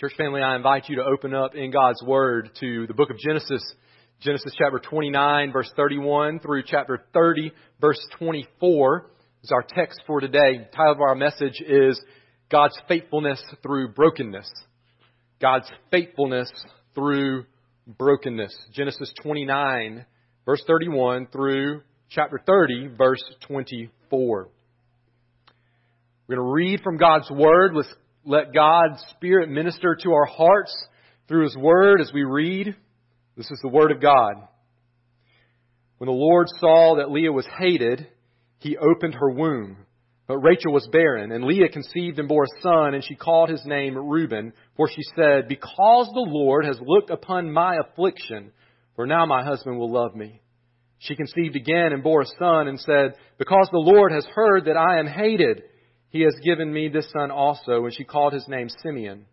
Church family, I invite you to open up in God's Word to the book of Genesis, Genesis chapter 29, verse 31 through chapter 30, verse 24 is our text for today. The title of our message is God's faithfulness through brokenness. God's faithfulness through brokenness. Genesis 29, verse 31 through chapter 30, verse 24. We're going to read from God's Word. Let's let God's Spirit minister to our hearts through His Word as we read. This is the Word of God. When the Lord saw that Leah was hated, He opened her womb. But Rachel was barren, and Leah conceived and bore a son, and she called his name Reuben, for she said, Because the Lord has looked upon my affliction, for now my husband will love me. She conceived again and bore a son, and said, Because the Lord has heard that I am hated, he has given me this son also. And she called his name Simeon.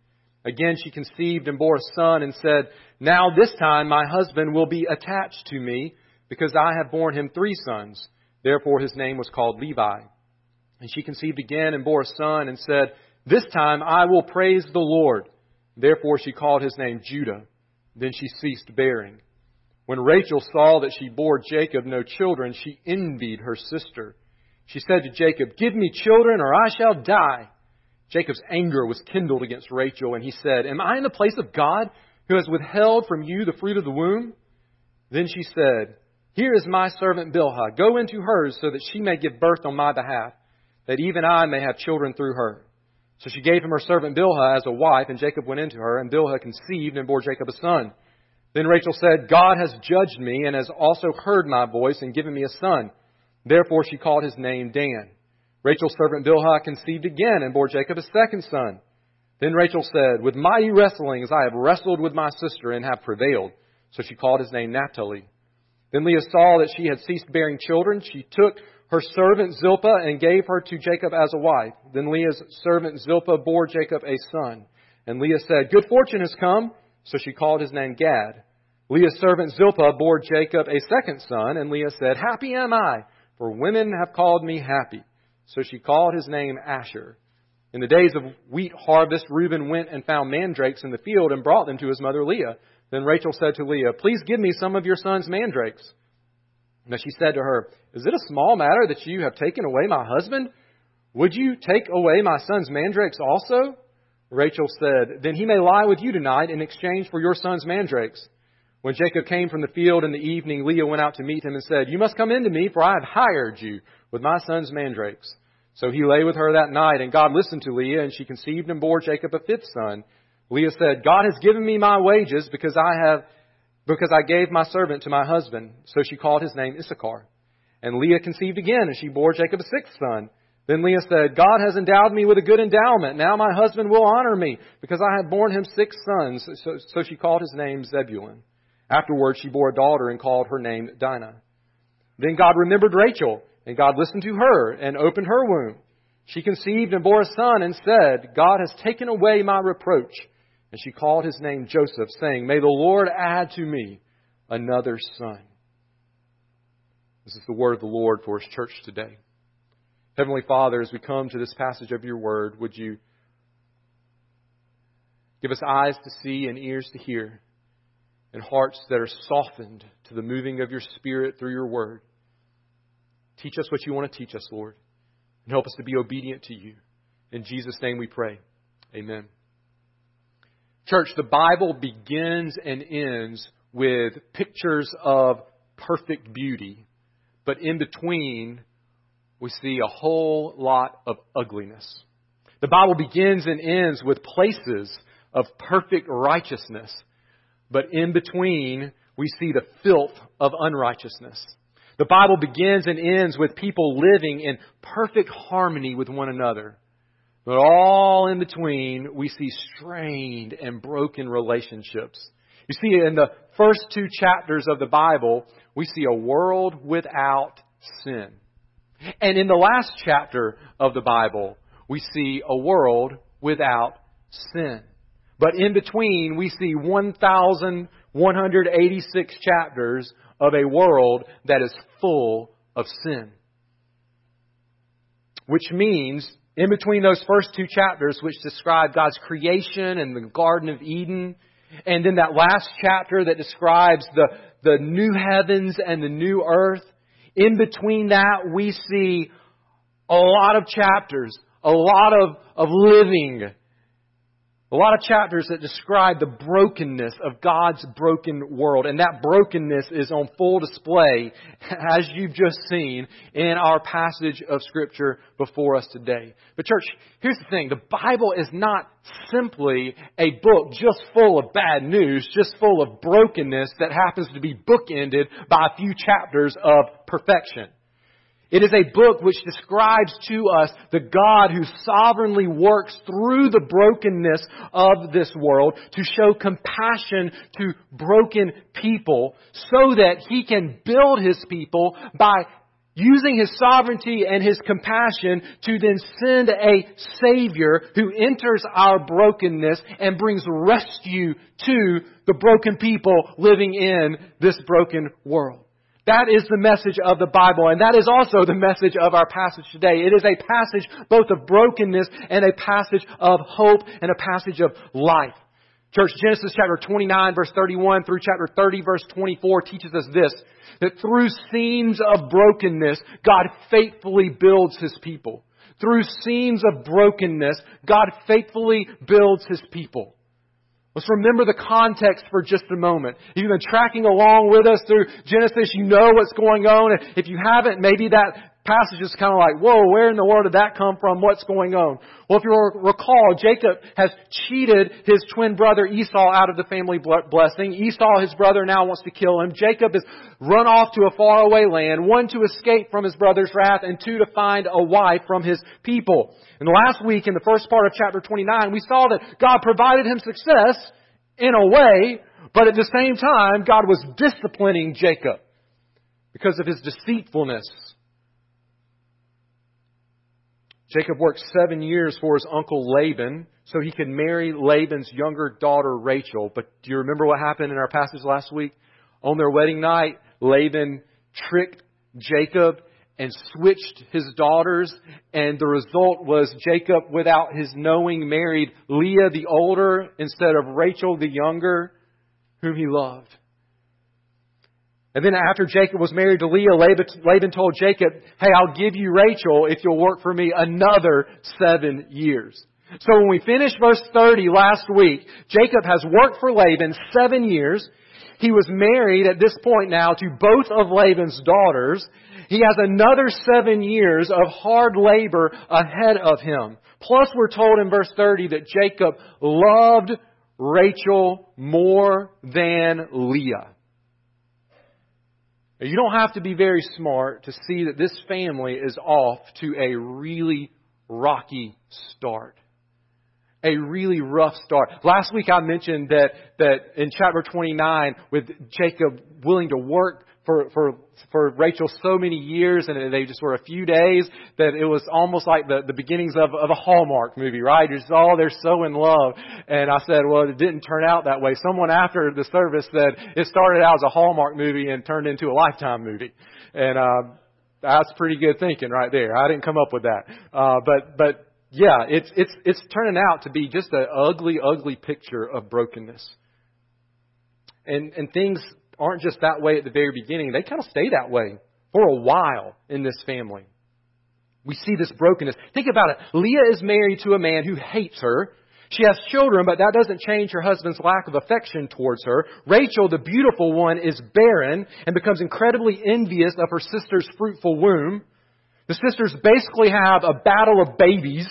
Again she conceived and bore a son and said, Now this time my husband will be attached to me, because I have borne him three sons. Therefore his name was called Levi. And she conceived again and bore a son and said, This time I will praise the Lord. Therefore she called his name Judah. Then she ceased bearing. When Rachel saw that she bore Jacob no children, she envied her sister. She said to Jacob, Give me children or I shall die. Jacob's anger was kindled against Rachel, and he said, Am I in the place of God who has withheld from you the fruit of the womb? Then she said, Here is my servant Bilhah. Go into hers so that she may give birth on my behalf, that even I may have children through her. So she gave him her servant Bilhah as a wife, and Jacob went into her, and Bilhah conceived and bore Jacob a son. Then Rachel said, God has judged me and has also heard my voice and given me a son. Therefore she called his name Dan. Rachel's servant Bilhah conceived again and bore Jacob a second son. Then Rachel said, With mighty wrestlings I have wrestled with my sister and have prevailed. So she called his name Naphtali. Then Leah saw that she had ceased bearing children. She took her servant Zilpah and gave her to Jacob as a wife. Then Leah's servant Zilpah bore Jacob a son. And Leah said, Good fortune has come. So she called his name Gad. Leah's servant Zilpah bore Jacob a second son, and Leah said, Happy am I for women have called me happy. So she called his name Asher. In the days of wheat harvest, Reuben went and found mandrakes in the field and brought them to his mother Leah. Then Rachel said to Leah, Please give me some of your son's mandrakes. Now she said to her, Is it a small matter that you have taken away my husband? Would you take away my son's mandrakes also? Rachel said, Then he may lie with you tonight in exchange for your son's mandrakes. When Jacob came from the field in the evening, Leah went out to meet him and said, You must come in to me, for I have hired you with my son's mandrakes. So he lay with her that night, and God listened to Leah, and she conceived and bore Jacob a fifth son. Leah said, God has given me my wages because I have because I gave my servant to my husband. So she called his name Issachar. And Leah conceived again, and she bore Jacob a sixth son. Then Leah said, God has endowed me with a good endowment. Now my husband will honor me, because I have borne him six sons. So, so she called his name Zebulun. Afterwards, she bore a daughter and called her name Dinah. Then God remembered Rachel, and God listened to her and opened her womb. She conceived and bore a son and said, God has taken away my reproach. And she called his name Joseph, saying, May the Lord add to me another son. This is the word of the Lord for his church today. Heavenly Father, as we come to this passage of your word, would you give us eyes to see and ears to hear? And hearts that are softened to the moving of your Spirit through your word. Teach us what you want to teach us, Lord, and help us to be obedient to you. In Jesus' name we pray. Amen. Church, the Bible begins and ends with pictures of perfect beauty, but in between, we see a whole lot of ugliness. The Bible begins and ends with places of perfect righteousness, but in between, we see the filth of unrighteousness. The Bible begins and ends with people living in perfect harmony with one another. But all in between, we see strained and broken relationships. You see, in the first two chapters of the Bible, we see a world without sin. And in the last chapter of the Bible, we see a world without sin. But in between, we see 1,186 chapters of a world that is full of sin. Which means In between those first two chapters, which describe God's creation and the Garden of Eden, and then that last chapter that describes the, the new heavens and the new earth, in between that, we see a lot of chapters, a lot of, of living, a lot of chapters that describe the brokenness of God's broken world. And that brokenness is on full display, as you've just seen, in our passage of Scripture before us today. But, church, here's the thing the Bible is not simply a book just full of bad news, just full of brokenness that happens to be bookended by a few chapters of perfection. It is a book which describes to us the God who sovereignly works through the brokenness of this world to show compassion to broken people so that he can build his people by using his sovereignty and his compassion to then send a Savior who enters our brokenness and brings rescue to the broken people living in this broken world. That is the message of the Bible, and that is also the message of our passage today. It is a passage both of brokenness and a passage of hope and a passage of life. Church, Genesis chapter 29 verse 31 through chapter 30 verse 24 teaches us this, that through scenes of brokenness, God faithfully builds His people. Through scenes of brokenness, God faithfully builds His people. Let's remember the context for just a moment. If you've been tracking along with us through Genesis, you know what's going on. If you haven't, maybe that passage is kind of like, whoa, where in the world did that come from? What's going on? Well, if you recall, Jacob has cheated his twin brother Esau out of the family blessing. Esau, his brother, now wants to kill him. Jacob has run off to a faraway land, one to escape from his brother's wrath, and two to find a wife from his people. And last week, in the first part of chapter 29, we saw that God provided him success in a way, but at the same time, God was disciplining Jacob because of his deceitfulness Jacob worked seven years for his uncle Laban so he could marry Laban's younger daughter Rachel. But do you remember what happened in our passage last week? On their wedding night, Laban tricked Jacob and switched his daughters, and the result was Jacob, without his knowing, married Leah the older instead of Rachel the younger, whom he loved. And then after Jacob was married to Leah, Laban told Jacob, hey, I'll give you Rachel if you'll work for me another seven years. So when we finished verse 30 last week, Jacob has worked for Laban seven years. He was married at this point now to both of Laban's daughters. He has another seven years of hard labor ahead of him. Plus we're told in verse 30 that Jacob loved Rachel more than Leah. You don't have to be very smart to see that this family is off to a really rocky start. A really rough start. Last week I mentioned that, that in chapter 29 with Jacob willing to work for, for, for Rachel so many years and they just were a few days that it was almost like the, the beginnings of, of a Hallmark movie, right? Just, oh, they're so in love. And I said, well, it didn't turn out that way. Someone after the service said it started out as a Hallmark movie and turned into a Lifetime movie. And, uh, that's pretty good thinking right there. I didn't come up with that. Uh, but, but yeah, it's, it's, it's turning out to be just an ugly, ugly picture of brokenness. And, and things aren't just that way at the very beginning. They kind of stay that way for a while in this family. We see this brokenness. Think about it. Leah is married to a man who hates her. She has children, but that doesn't change her husband's lack of affection towards her. Rachel, the beautiful one, is barren and becomes incredibly envious of her sister's fruitful womb. The sisters basically have a battle of babies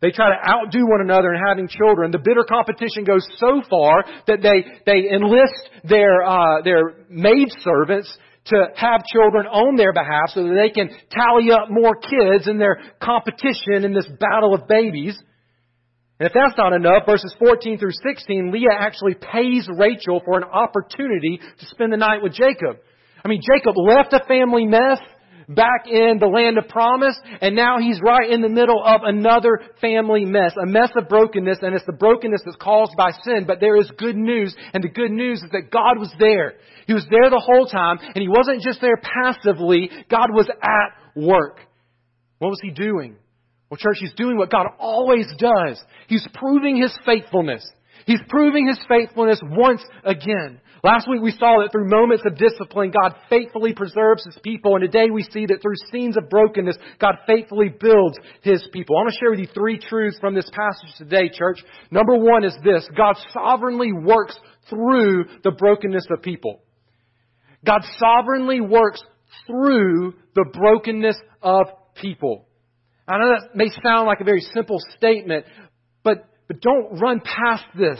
they try to outdo one another in having children. The bitter competition goes so far that they, they enlist their, uh, their maid servants to have children on their behalf so that they can tally up more kids in their competition in this battle of babies. And if that's not enough, verses 14 through 16, Leah actually pays Rachel for an opportunity to spend the night with Jacob. I mean, Jacob left a family mess back in the land of promise, and now he's right in the middle of another family mess, a mess of brokenness, and it's the brokenness that's caused by sin. But there is good news, and the good news is that God was there. He was there the whole time, and he wasn't just there passively, God was at work. What was he doing? Well, church, he's doing what God always does. He's proving his faithfulness. He's proving his faithfulness once again. Last week we saw that through moments of discipline, God faithfully preserves his people. And today we see that through scenes of brokenness, God faithfully builds his people. I want to share with you three truths from this passage today, church. Number one is this. God sovereignly works through the brokenness of people. God sovereignly works through the brokenness of people. I know that may sound like a very simple statement, but, but don't run past this.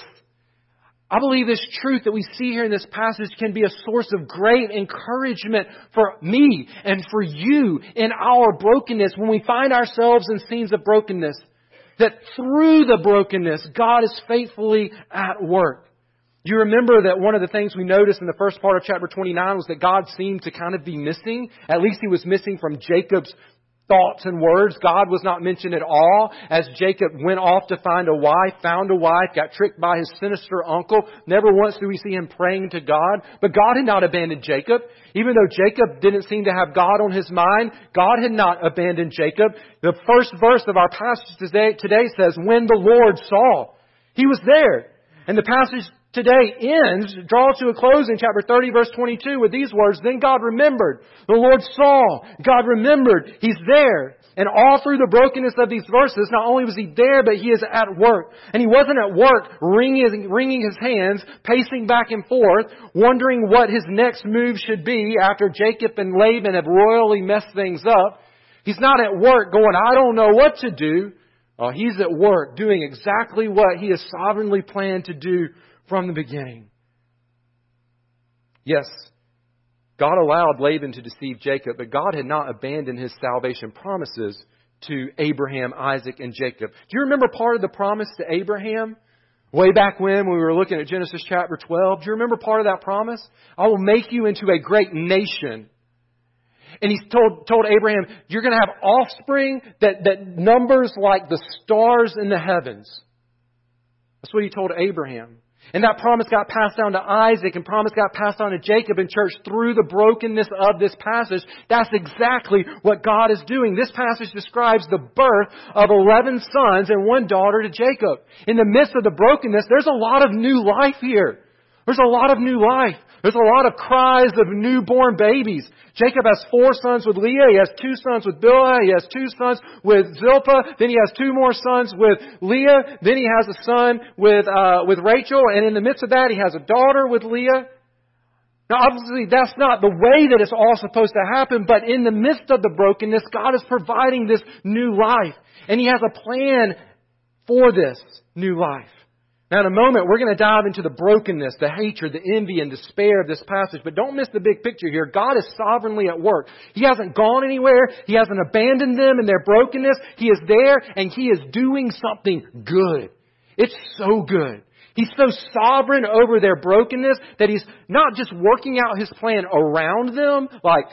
I believe this truth that we see here in this passage can be a source of great encouragement for me and for you in our brokenness when we find ourselves in scenes of brokenness. That through the brokenness, God is faithfully at work. You remember that one of the things we noticed in the first part of chapter 29 was that God seemed to kind of be missing. At least he was missing from Jacob's thoughts and words. God was not mentioned at all as Jacob went off to find a wife, found a wife, got tricked by his sinister uncle. Never once do we see him praying to God. But God had not abandoned Jacob. Even though Jacob didn't seem to have God on his mind, God had not abandoned Jacob. The first verse of our passage today, today says, when the Lord saw. He was there. And the passage today ends, draws to a close in chapter 30 verse 22 with these words, Then God remembered. The Lord saw. God remembered. He's there. And all through the brokenness of these verses, not only was he there, but he is at work. And he wasn't at work wringing, wringing his hands, pacing back and forth, wondering what his next move should be after Jacob and Laban have royally messed things up. He's not at work going, I don't know what to do. Oh, he's at work doing exactly what he has sovereignly planned to do from the beginning. Yes, God allowed Laban to deceive Jacob, but God had not abandoned his salvation promises to Abraham, Isaac, and Jacob. Do you remember part of the promise to Abraham? Way back when, when we were looking at Genesis chapter 12, do you remember part of that promise? I will make you into a great nation. And he told, told Abraham, you're going to have offspring that, that numbers like the stars in the heavens. That's what he told Abraham. And that promise got passed down to Isaac and promise got passed on to Jacob and church through the brokenness of this passage. That's exactly what God is doing. This passage describes the birth of 11 sons and one daughter to Jacob. In the midst of the brokenness, there's a lot of new life here. There's a lot of new life. There's a lot of cries of newborn babies. Jacob has four sons with Leah. He has two sons with Bilhah. He has two sons with Zilpah. Then he has two more sons with Leah. Then he has a son with, uh, with Rachel. And in the midst of that, he has a daughter with Leah. Now obviously that's not the way that it's all supposed to happen, but in the midst of the brokenness, God is providing this new life. And He has a plan for this new life. Now, in a moment, we're going to dive into the brokenness, the hatred, the envy, and despair of this passage. But don't miss the big picture here. God is sovereignly at work. He hasn't gone anywhere. He hasn't abandoned them in their brokenness. He is there, and He is doing something good. It's so good. He's so sovereign over their brokenness that He's not just working out His plan around them, like,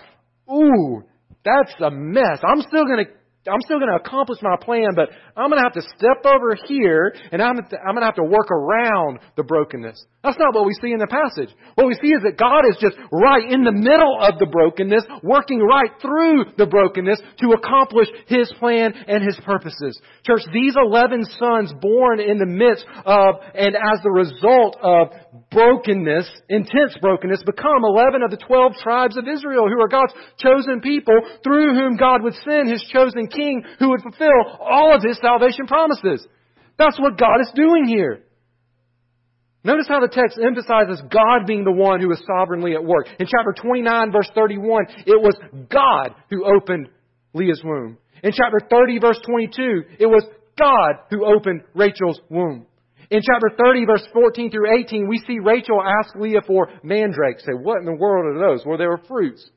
ooh, that's a mess. I'm still going to I'm still going to accomplish my plan, but I'm going to have to step over here and I'm, I'm going to have to work around the brokenness. That's not what we see in the passage. What we see is that God is just right in the middle of the brokenness, working right through the brokenness to accomplish His plan and His purposes. Church, these 11 sons born in the midst of and as the result of brokenness, intense brokenness, become 11 of the 12 tribes of Israel who are God's chosen people through whom God would send His chosen king who would fulfill all of His salvation promises. That's what God is doing here. Notice how the text emphasizes God being the one who is sovereignly at work. In chapter 29 verse 31, it was God who opened Leah's womb. In chapter 30 verse 22, it was God who opened Rachel's womb. In chapter 30 verse 14 through 18, we see Rachel ask Leah for mandrakes. Say, what in the world are those? Well, they were fruits.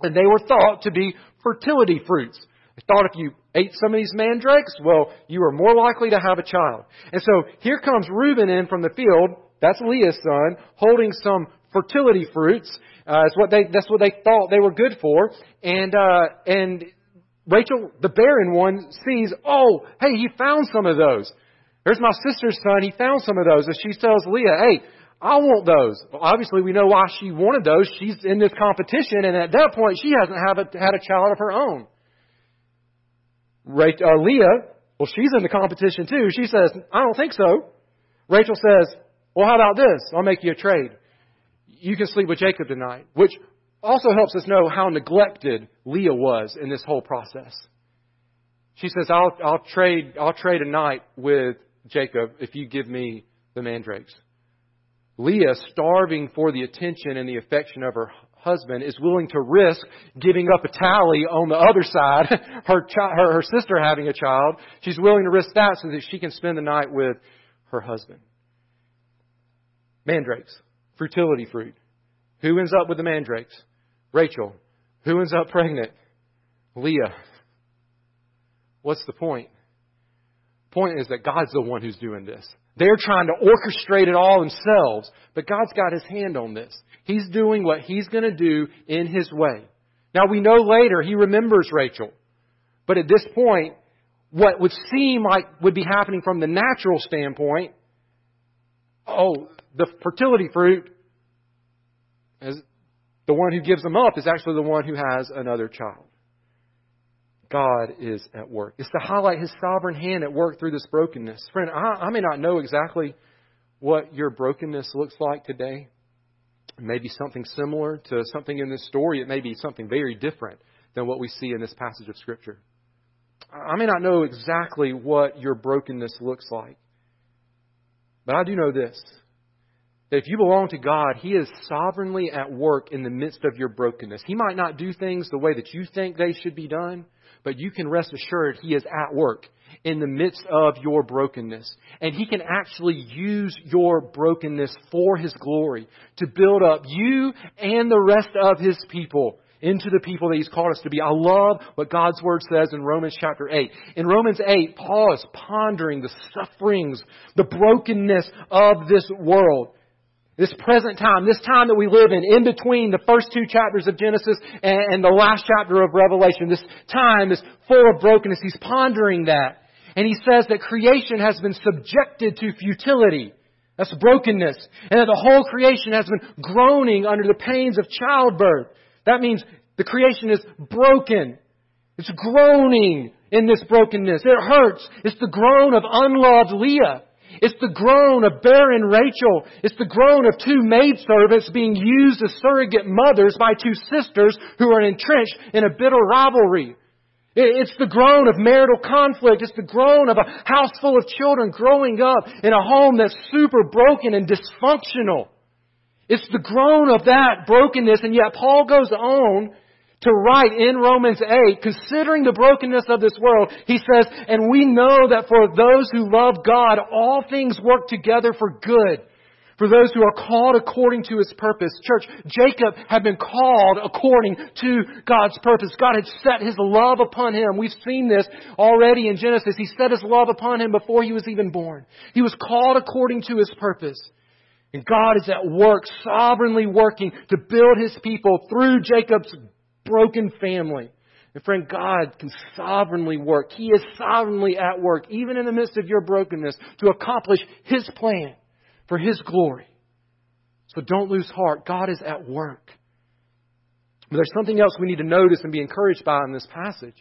And they were thought to be fertility fruits. They thought if you ate some of these mandrakes, well, you were more likely to have a child. And so here comes Reuben in from the field, that's Leah's son, holding some fertility fruits. Uh, what they that's what they thought they were good for. And uh, and Rachel, the barren one, sees, oh, hey, he found some of those. There's my sister's son. He found some of those. And she tells Leah, hey, I want those. Well, obviously, we know why she wanted those. She's in this competition, and at that point, she hasn't a, had a child of her own. Rachel, uh, Leah, well, she's in the competition too. She says, I don't think so. Rachel says, well, how about this? I'll make you a trade. You can sleep with Jacob tonight, which also helps us know how neglected Leah was in this whole process. She says, I'll, I'll trade, I'll trade a night with Jacob if you give me the mandrakes. Leah, starving for the attention and the affection of her husband, is willing to risk giving up a tally on the other side, her, chi- her, her sister having a child. She's willing to risk that so that she can spend the night with her husband. Mandrakes, fertility fruit. Who ends up with the mandrakes? Rachel. Who ends up pregnant? Leah. What's the point? Point is that God's the one who's doing this. They're trying to orchestrate it all themselves, but God's got his hand on this. He's doing what he's going to do in his way. Now we know later he remembers Rachel. But at this point, what would seem like would be happening from the natural standpoint, oh, the fertility fruit, is the one who gives them up is actually the one who has another child. God is at work. It's to highlight His sovereign hand at work through this brokenness. Friend, I, I may not know exactly what your brokenness looks like today. It may be something similar to something in this story. It may be something very different than what we see in this passage of Scripture. I may not know exactly what your brokenness looks like. But I do know this that if you belong to God, He is sovereignly at work in the midst of your brokenness. He might not do things the way that you think they should be done, but you can rest assured He is at work in the midst of your brokenness. And He can actually use your brokenness for His glory to build up you and the rest of His people into the people that He's called us to be. I love what God's Word says in Romans chapter 8. In Romans 8, Paul is pondering the sufferings, the brokenness of this world. This present time, this time that we live in, in between the first two chapters of Genesis and, the last chapter of Revelation, this time is full of brokenness. He's pondering that. And he says that creation has been subjected to futility. That's brokenness. And that the whole creation has been groaning under the pains of childbirth. That means the creation is broken. It's groaning in this brokenness. It hurts. It's the groan of unloved Leah. It's the groan of barren Rachel. It's the groan of two maidservants being used as surrogate mothers by two sisters who are entrenched in a bitter rivalry. It's the groan of marital conflict. It's the groan of a house full of children growing up in a home that's super broken and dysfunctional. It's the groan of that brokenness, and yet Paul goes on to write in Romans 8, considering the brokenness of this world, he says, and we know that for those who love God, all things work together for good. For those who are called according to His purpose. Church, Jacob had been called according to God's purpose. God had set His love upon him. We've seen this already in Genesis. He set His love upon him before he was even born. He was called according to His purpose. And God is at work, sovereignly working to build His people through Jacob's broken family. And friend, God can sovereignly work. He is sovereignly at work, even in the midst of your brokenness, to accomplish His plan for His glory. So don't lose heart. God is at work. But there's something else we need to notice and be encouraged by in this passage.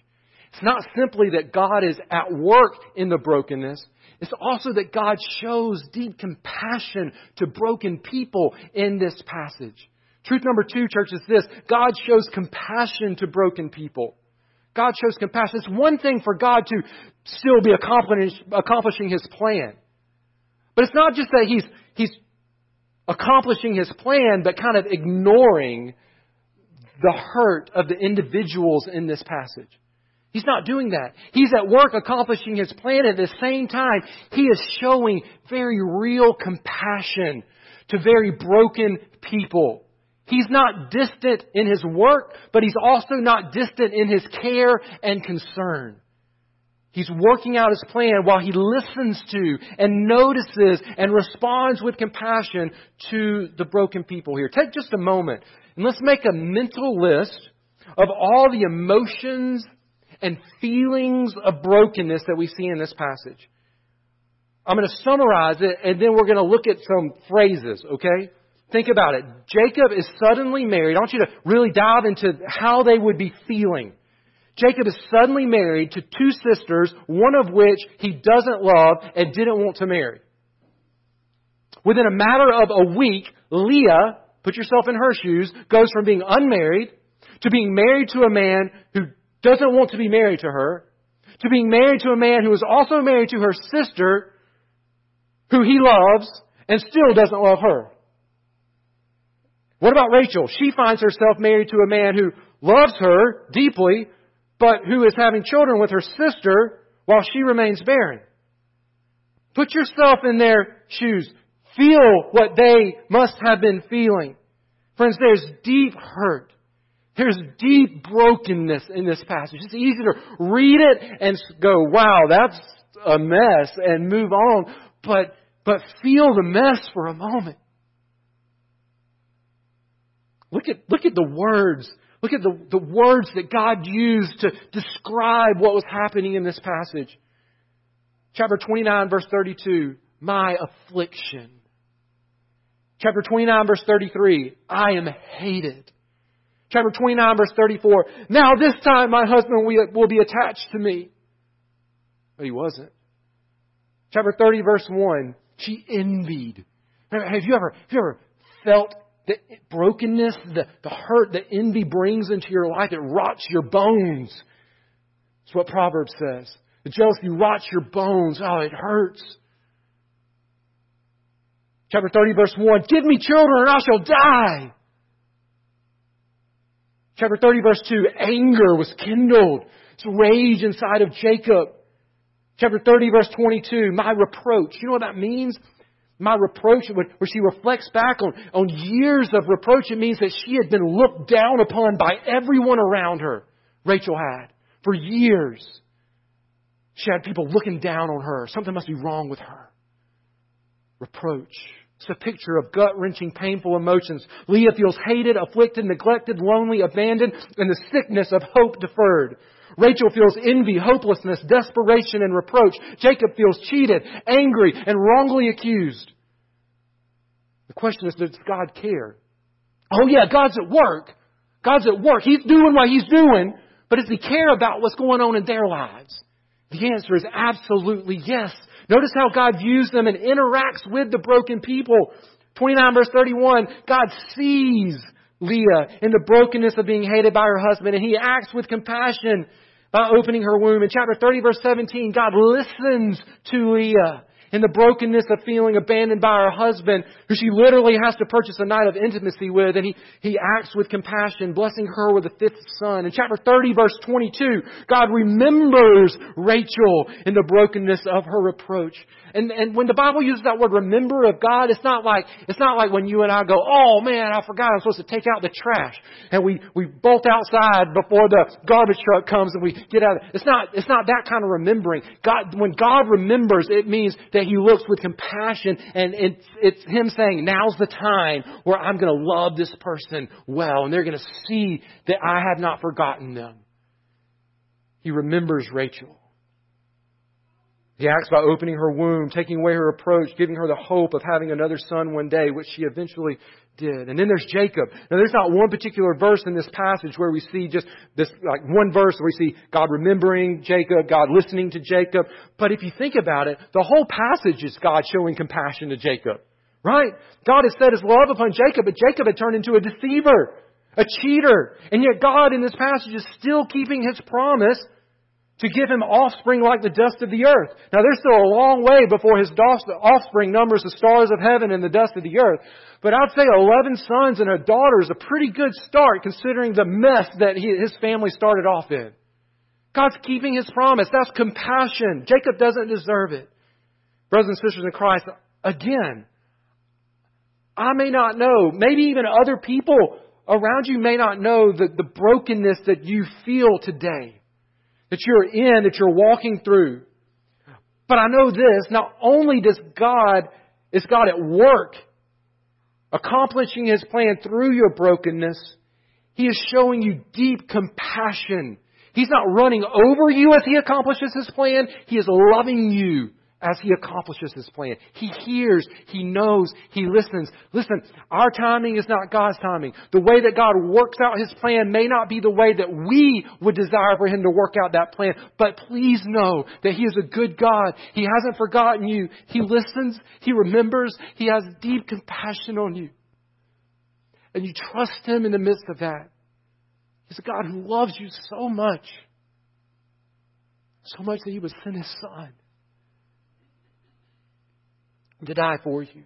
It's not simply that God is at work in the brokenness. It's also that God shows deep compassion to broken people in this passage. Truth number two, church, is this God shows compassion to broken people. God shows compassion. It's one thing for God to still be accomplishing His plan. But it's not just that He's, He's accomplishing His plan, but kind of ignoring the hurt of the individuals in this passage. He's not doing that. He's at work accomplishing his plan. At the same time, he is showing very real compassion to very broken people. He's not distant in his work, but he's also not distant in his care and concern. He's working out his plan while he listens to and notices and responds with compassion to the broken people here. Take just a moment and let's make a mental list of all the emotions and feelings of brokenness that we see in this passage. I'm going to summarize it and then we're going to look at some phrases, okay? Think about it. Jacob is suddenly married. I want you to really dive into how they would be feeling. Jacob is suddenly married to two sisters, one of which he doesn't love and didn't want to marry. Within a matter of a week, Leah, put yourself in her shoes, goes from being unmarried to being married to a man who doesn't want to be married to her, to being married to a man who is also married to her sister, who he loves, and still doesn't love her. What about Rachel? She finds herself married to a man who loves her deeply, but who is having children with her sister while she remains barren. Put yourself in their shoes. Feel what they must have been feeling. Friends, there's deep hurt. There's deep brokenness in this passage. It's easy to read it and go, wow, that's a mess and move on. But, but feel the mess for a moment. Look at, look at the words Look at the, the words that God used to describe what was happening in this passage. Chapter 29, verse 32, my affliction. Chapter 29, verse 33, I am hated. Chapter 29, verse 34, now this time my husband will be attached to me. But he wasn't. Chapter 30, verse 1, she envied. Have you ever, have you ever felt the brokenness, the, the hurt that envy brings into your life, it rots your bones. That's what Proverbs says. The jealousy rots your bones. Oh, it hurts. Chapter 30, verse 1 Give me children and I shall die. Chapter 30, verse 2 Anger was kindled. It's rage inside of Jacob. Chapter 30, verse 22 My reproach. You know what that means? My reproach, where she reflects back on, on years of reproach, it means that she had been looked down upon by everyone around her. Rachel had. For years. She had people looking down on her. Something must be wrong with her. Reproach. It's a picture of gut wrenching, painful emotions. Leah feels hated, afflicted, neglected, lonely, abandoned, and the sickness of hope deferred. Rachel feels envy, hopelessness, desperation, and reproach. Jacob feels cheated, angry, and wrongly accused. The question is, does God care? Oh yeah, God's at work. God's at work. He's doing what He's doing, but does He care about what's going on in their lives? The answer is absolutely yes. Notice how God views them and interacts with the broken people. 29 verse 31, God sees Leah in the brokenness of being hated by her husband, and He acts with compassion by opening her womb. In chapter 30, verse 17, God listens to Leah in the brokenness of feeling abandoned by her husband, who she literally has to purchase a night of intimacy with, and he, he acts with compassion, blessing her with a fifth son. In chapter 30, verse 22, God remembers Rachel in the brokenness of her reproach. And, and when the Bible uses that word remember of God, it's not like, it's not like when you and I go, oh man, I forgot I'm supposed to take out the trash. And we, we bolt outside before the garbage truck comes and we get out. It's not, it's not that kind of remembering. God, when God remembers, it means that He looks with compassion and it's, it's Him saying, now's the time where I'm going to love this person well and they're going to see that I have not forgotten them. He remembers Rachel. He acts by opening her womb, taking away her reproach, giving her the hope of having another son one day, which she eventually did. And then there's Jacob. Now there's not one particular verse in this passage where we see just this, like one verse where we see God remembering Jacob, God listening to Jacob. But if you think about it, the whole passage is God showing compassion to Jacob. Right? God has set his love upon Jacob, but Jacob had turned into a deceiver, a cheater. And yet God in this passage is still keeping his promise to give him offspring like the dust of the earth. Now there's still a long way before his offspring numbers the stars of heaven and the dust of the earth. But I'd say 11 sons and a daughter is a pretty good start considering the mess that he, his family started off in. God's keeping his promise. That's compassion. Jacob doesn't deserve it. Brothers and sisters in Christ, again, I may not know, maybe even other people around you may not know the, the brokenness that you feel today that you're in, that you're walking through. But I know this, not only does God, is God at work accomplishing His plan through your brokenness, He is showing you deep compassion. He's not running over you as He accomplishes His plan. He is loving you as He accomplishes His plan. He hears, He knows, He listens. Listen, our timing is not God's timing. The way that God works out His plan may not be the way that we would desire for Him to work out that plan, but please know that He is a good God. He hasn't forgotten you. He listens, He remembers, He has deep compassion on you. And you trust Him in the midst of that. He's a God who loves you so much. So much that He would send His Son to die for you.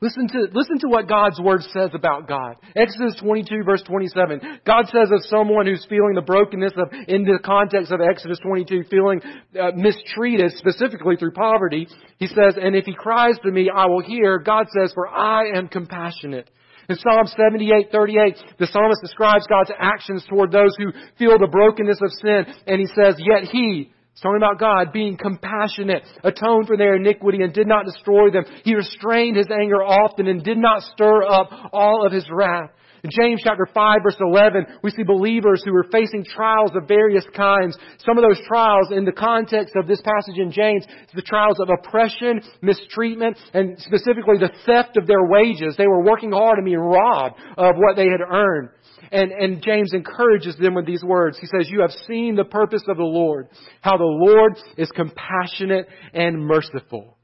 Listen to, listen to what God's Word says about God. Exodus 22 verse 27. God says of someone who's feeling the brokenness of, in the context of Exodus 22, feeling uh, mistreated specifically through poverty, He says, and if he cries to me, I will hear. God says, for I am compassionate. In Psalm 78, 38, the psalmist describes God's actions toward those who feel the brokenness of sin, and he says, yet he, He's talking about God being compassionate, atoned for their iniquity and did not destroy them. He restrained his anger often and did not stir up all of his wrath. In James chapter 5 verse 11, we see believers who are facing trials of various kinds. Some of those trials in the context of this passage in James, the trials of oppression, mistreatment, and specifically the theft of their wages. They were working hard and being robbed of what they had earned. And, and James encourages them with these words. He says, You have seen the purpose of the Lord, how the Lord is compassionate and merciful.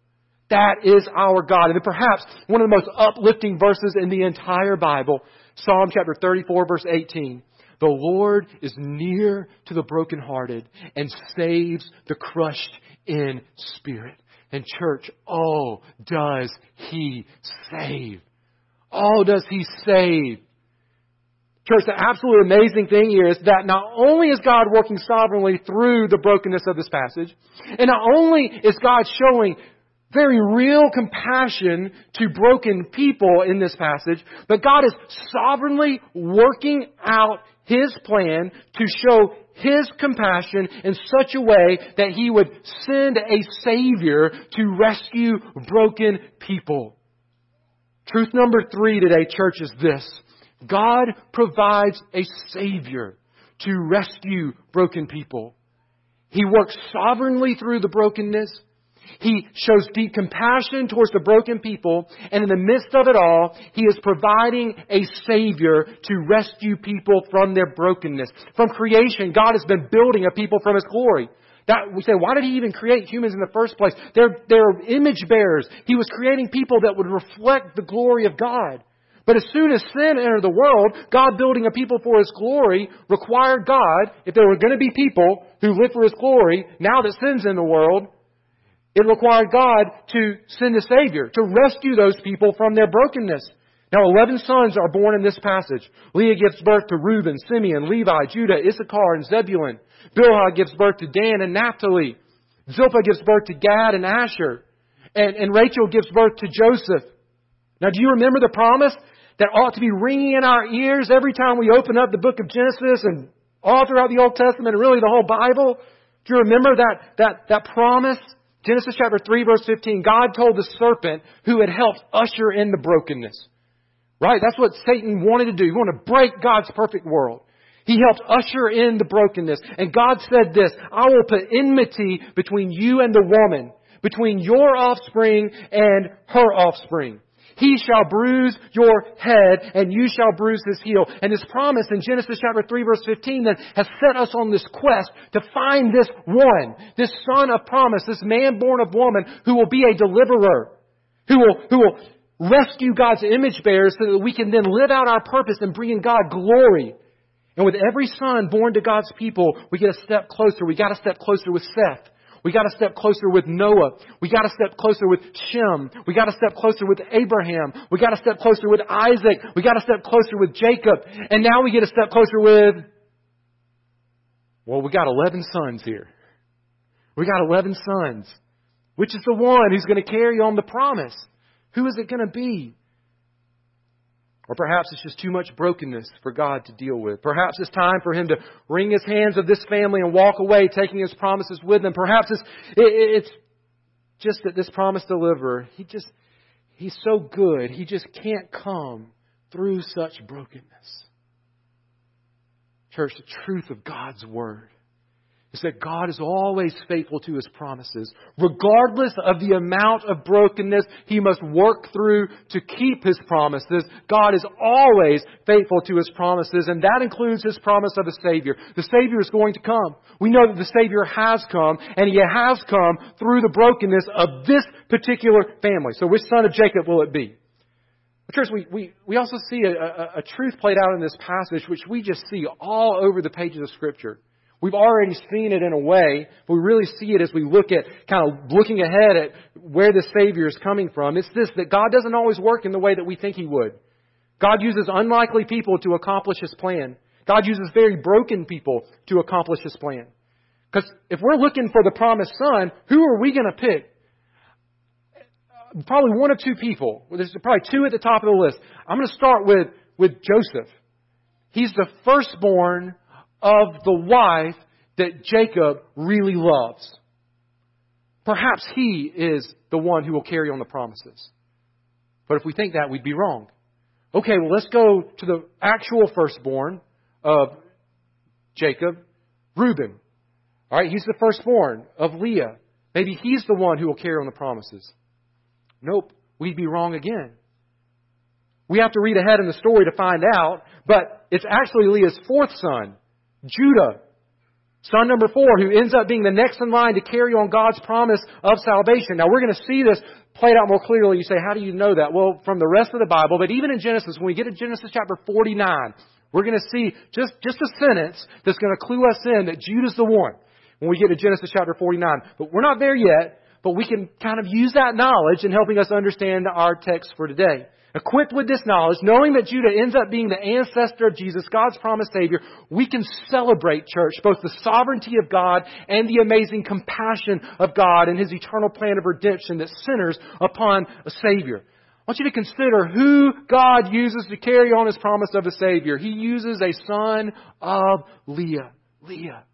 That is our God. And perhaps one of the most uplifting verses in the entire Bible, Psalm chapter 34 verse 18. The Lord is near to the brokenhearted and saves the crushed in spirit. And church, oh, does He save. Oh, does He save. Church, the absolute amazing thing here is that not only is God working sovereignly through the brokenness of this passage, and not only is God showing very real compassion to broken people in this passage, but God is sovereignly working out His plan to show His compassion in such a way that He would send a Savior to rescue broken people. Truth number three today, church, is this. God provides a Savior to rescue broken people. He works sovereignly through the brokenness. He shows deep compassion towards the broken people. And in the midst of it all, He is providing a Savior to rescue people from their brokenness. From creation, God has been building a people from His glory. That we say, why did he even create humans in the first place? They're, they're image bearers. He was creating people that would reflect the glory of God. But as soon as sin entered the world, God building a people for His glory required God, if there were going to be people who live for His glory, now that sin's in the world, it required God to send a Savior, to rescue those people from their brokenness. Now, 11 sons are born in this passage. Leah gives birth to Reuben, Simeon, Levi, Judah, Issachar, and Zebulun. Bilhah gives birth to Dan and Naphtali. Zilpah gives birth to Gad and Asher. And, and Rachel gives birth to Joseph. Now, do you remember the promise that ought to be ringing in our ears every time we open up the book of Genesis and all throughout the Old Testament and really the whole Bible? Do you remember that, that, that promise? Genesis chapter 3 verse 15, God told the serpent who had helped usher in the brokenness. Right? That's what Satan wanted to do. He wanted to break God's perfect world. He helped usher in the brokenness. And God said this, I will put enmity between you and the woman, between your offspring and her offspring. He shall bruise your head and you shall bruise his heel. And this promise in Genesis chapter 3 verse 15 then has set us on this quest to find this one, this son of promise, this man born of woman who will be a deliverer, who will, who will rescue God's image bearers so that we can then live out our purpose and bring in God glory. And with every son born to God's people, we get a step closer. We got a step closer with Seth. We got to step closer with Noah. We got to step closer with Shem. We got to step closer with Abraham. We got to step closer with Isaac. We got to step closer with Jacob. And now we get a step closer with, well, we got 11 sons here. We got 11 sons. Which is the one who's going to carry on the promise? Who is it going to be? Or perhaps it's just too much brokenness for God to deal with. Perhaps it's time for Him to wring His hands of this family and walk away, taking His promises with them. Perhaps it's, it's just that this promise deliverer, He just, He's so good, He just can't come through such brokenness. Church, the truth of God's Word is that God is always faithful to His promises. Regardless of the amount of brokenness He must work through to keep His promises, God is always faithful to His promises, and that includes His promise of a Savior. The Savior is going to come. We know that the Savior has come, and He has come through the brokenness of this particular family. So which son of Jacob will it be? Church, we, we, we also see a, a, a truth played out in this passage, which we just see all over the pages of Scripture. We've already seen it in a way, but we really see it as we look at kind of looking ahead at where the Savior is coming from. It's this that God doesn't always work in the way that we think He would. God uses unlikely people to accomplish His plan. God uses very broken people to accomplish His plan. Because if we're looking for the promised Son, who are we going to pick? Probably one of two people. There's probably two at the top of the list. I'm going to start with, with Joseph. He's the firstborn of the wife that Jacob really loves. Perhaps he is the one who will carry on the promises. But if we think that, we'd be wrong. Okay, well, let's go to the actual firstborn of Jacob, Reuben. All right, he's the firstborn of Leah. Maybe he's the one who will carry on the promises. Nope, we'd be wrong again. We have to read ahead in the story to find out, but it's actually Leah's fourth son, Judah, son number four, who ends up being the next in line to carry on God's promise of salvation. Now we're going to see this played out more clearly. You say, how do you know that? Well, from the rest of the Bible, but even in Genesis, when we get to Genesis chapter 49, we're going to see just, just a sentence that's going to clue us in that Judah's the one when we get to Genesis chapter 49. But we're not there yet, but we can kind of use that knowledge in helping us understand our text for today. Equipped with this knowledge, knowing that Judah ends up being the ancestor of Jesus, God's promised Savior, we can celebrate, church, both the sovereignty of God and the amazing compassion of God and His eternal plan of redemption that centers upon a Savior. I want you to consider who God uses to carry on His promise of a Savior. He uses a son of Leah. Leah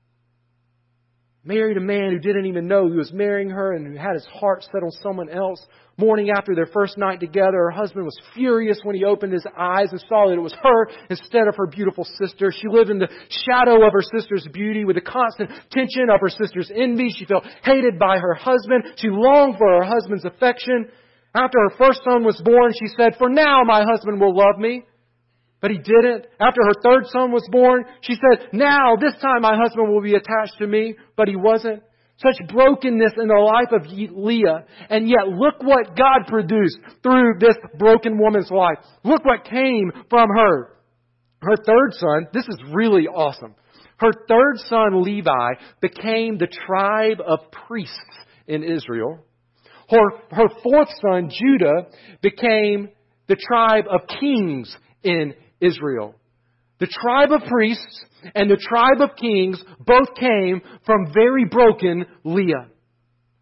married a man who didn't even know he was marrying her and who had his heart set on someone else. Morning after their first night together, her husband was furious when he opened his eyes and saw that it was her instead of her beautiful sister. She lived in the shadow of her sister's beauty with the constant tension of her sister's envy. She felt hated by her husband. She longed for her husband's affection. After her first son was born, she said, For now my husband will love me. But he didn't. After her third son was born, she said, Now, this time my husband will be attached to me. But he wasn't. Such brokenness in the life of Leah. And yet, look what God produced through this broken woman's life. Look what came from her. Her third son, this is really awesome. Her third son, Levi, became the tribe of priests in Israel. Her, her fourth son, Judah, became the tribe of kings in Israel. The tribe of priests and the tribe of kings both came from very broken Leah.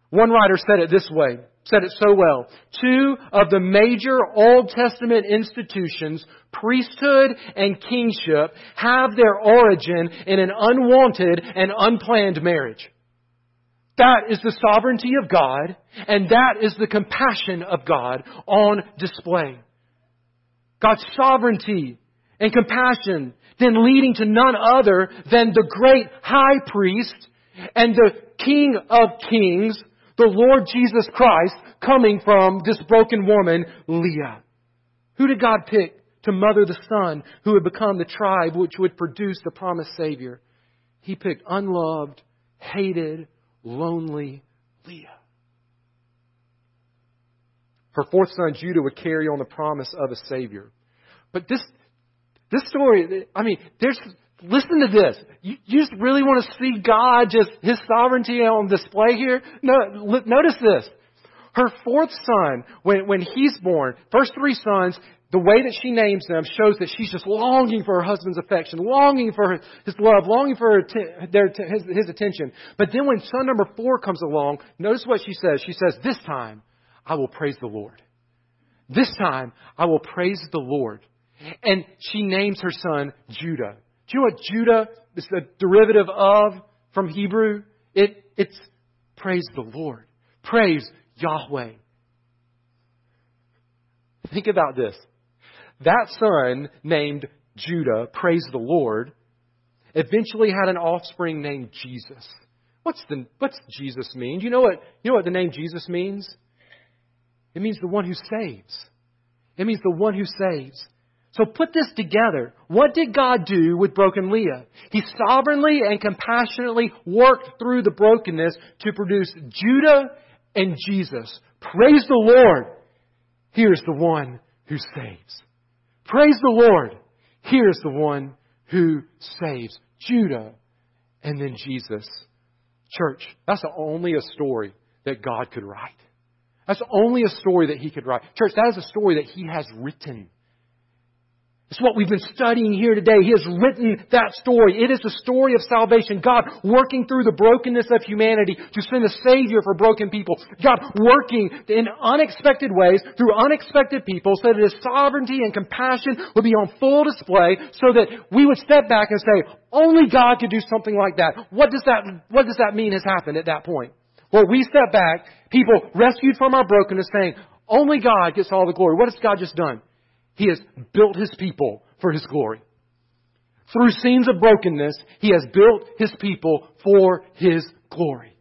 One writer said it this way, said it so well. Two of the major Old Testament institutions, priesthood and kingship, have their origin in an unwanted and unplanned marriage. That is the sovereignty of God, and that is the compassion of God on display. God's sovereignty and compassion, then leading to none other than the great high priest and the King of kings, the Lord Jesus Christ, coming from this broken woman, Leah. Who did God pick to mother the son who would become the tribe which would produce the promised Savior? He picked unloved, hated, lonely Leah. Her fourth son, Judah, would carry on the promise of a Savior. But this, this story, I mean, there's, listen to this. You, you just really want to see God just, His sovereignty on display here? No, notice this. Her fourth son, when, when he's born, first three sons, the way that she names them shows that she's just longing for her husband's affection, longing for his love, longing for their, his, his attention. But then when son number four comes along, notice what she says. She says, This time I will praise the Lord. This time I will praise the Lord. And she names her son Judah. Do you know what Judah is the derivative of from Hebrew? It, it's praise the Lord. Praise Yahweh. Think about this. That son named Judah, praise the Lord, eventually had an offspring named Jesus. what's the what's Jesus mean? You know what you know what the name Jesus means? It means the one who saves. It means the one who saves. So put this together. What did God do with broken Leah? He sovereignly and compassionately worked through the brokenness to produce Judah and Jesus. Praise the Lord. Here's the one who saves. Praise the Lord. Here's the one who saves. Judah and then Jesus. Church, that's only a story that God could write. That's only a story that He could write. Church, that is a story that He has written. It's what we've been studying here today. He has written that story. It is the story of salvation. God working through the brokenness of humanity to send a Savior for broken people. God working in unexpected ways through unexpected people so that His sovereignty and compassion would be on full display so that we would step back and say, only God could do something like that. What does that, what does that mean has happened at that point? Well, we step back, people rescued from our brokenness saying, only God gets all the glory. What has God just done? He has built his people for his glory. Through scenes of brokenness, he has built his people for his glory.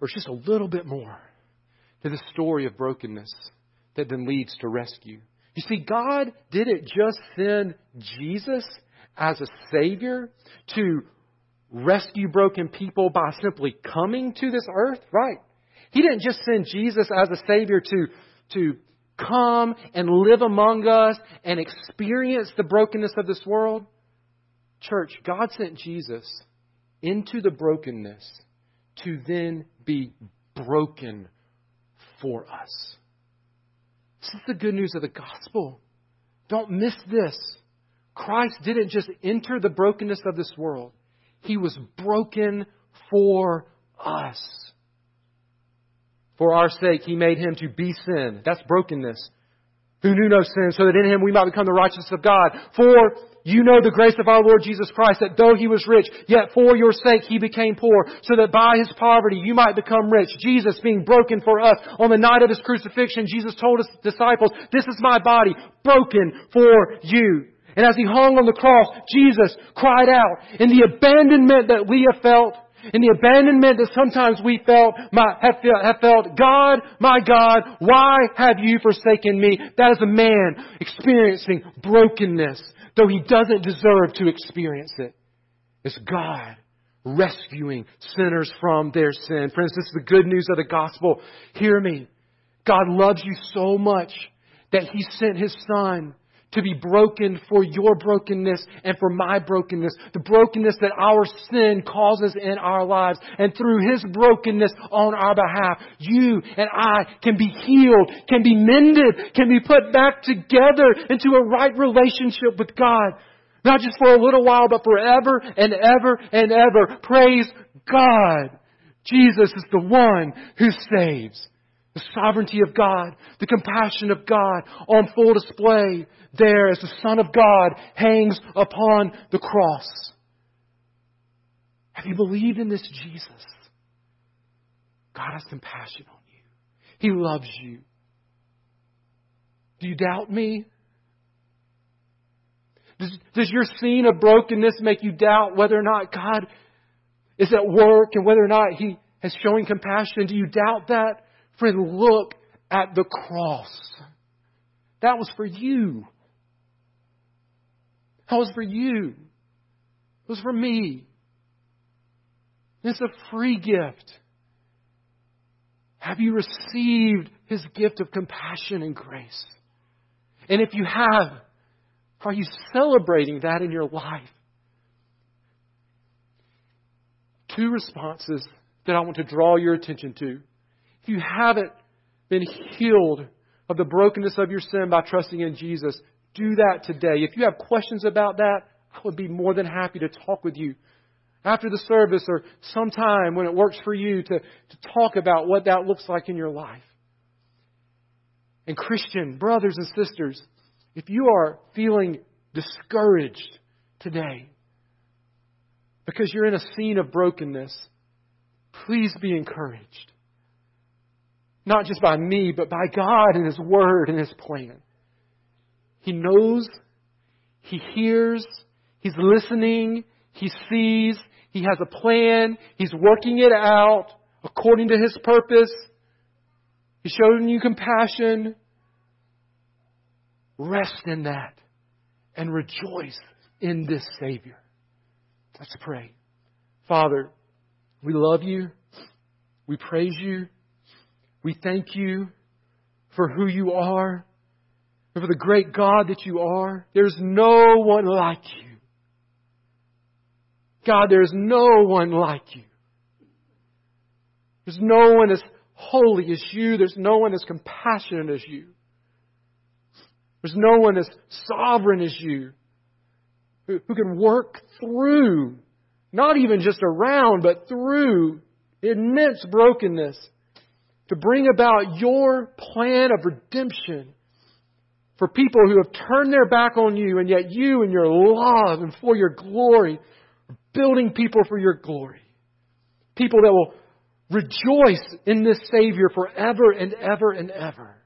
There's just a little bit more to the story of brokenness that then leads to rescue. You see, God didn't just send Jesus as a Savior to rescue broken people by simply coming to this earth, right? He didn't just send Jesus as a Savior to to come and live among us and experience the brokenness of this world? Church, God sent Jesus into the brokenness to then be broken for us. This is the good news of the gospel. Don't miss this. Christ didn't just enter the brokenness of this world, He was broken for us. For our sake, he made him to be sin. That's brokenness. Who knew no sin, so that in him we might become the righteousness of God. For you know the grace of our Lord Jesus Christ, that though he was rich, yet for your sake he became poor, so that by his poverty you might become rich. Jesus being broken for us on the night of his crucifixion, Jesus told his disciples, this is my body, broken for you. And as he hung on the cross, Jesus cried out in the abandonment that we have felt, in the abandonment that sometimes we felt, my, have, have felt, God, my God, why have you forsaken me? That is a man experiencing brokenness, though he doesn't deserve to experience it. It's God rescuing sinners from their sin. Friends, this is the good news of the gospel. Hear me. God loves you so much that He sent His Son to be broken for your brokenness and for my brokenness. The brokenness that our sin causes in our lives. And through His brokenness on our behalf, you and I can be healed, can be mended, can be put back together into a right relationship with God. Not just for a little while, but forever and ever and ever. Praise God. Jesus is the one who saves. The sovereignty of God, the compassion of God on full display there as the Son of God hangs upon the cross. Have you believed in this Jesus? God has compassion on you. He loves you. Do you doubt me? Does, does your scene of brokenness make you doubt whether or not God is at work and whether or not He has shown compassion? Do you doubt that? Friend, look at the cross. That was for you. That was for you. It was for me. It's a free gift. Have you received His gift of compassion and grace? And if you have, are you celebrating that in your life? Two responses that I want to draw your attention to. If you haven't been healed of the brokenness of your sin by trusting in Jesus, do that today. If you have questions about that, I would be more than happy to talk with you after the service or sometime when it works for you to, to talk about what that looks like in your life. And Christian brothers and sisters, if you are feeling discouraged today because you're in a scene of brokenness, please be encouraged. Not just by me, but by God and His Word and His plan. He knows, He hears, He's listening, He sees. He has a plan. He's working it out according to His purpose. He's showing you compassion. Rest in that and rejoice in this Savior. Let's pray. Father, we love you. We praise you. We thank you for who you are and for the great God that you are. There's no one like you. God, there's no one like you. There's no one as holy as you. There's no one as compassionate as you. There's no one as sovereign as you who, who can work through, not even just around, but through immense brokenness to bring about your plan of redemption for people who have turned their back on you, and yet you and your love and for your glory are building people for your glory. People that will rejoice in this Savior forever and ever and ever.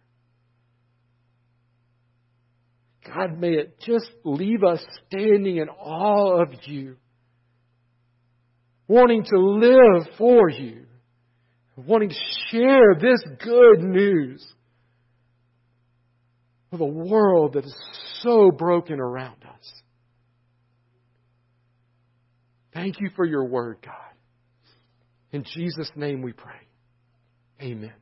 God, may it just leave us standing in awe of you, wanting to live for you, wanting to share this good news with a world that is so broken around us. Thank you for your word, God. In Jesus' name we pray. Amen.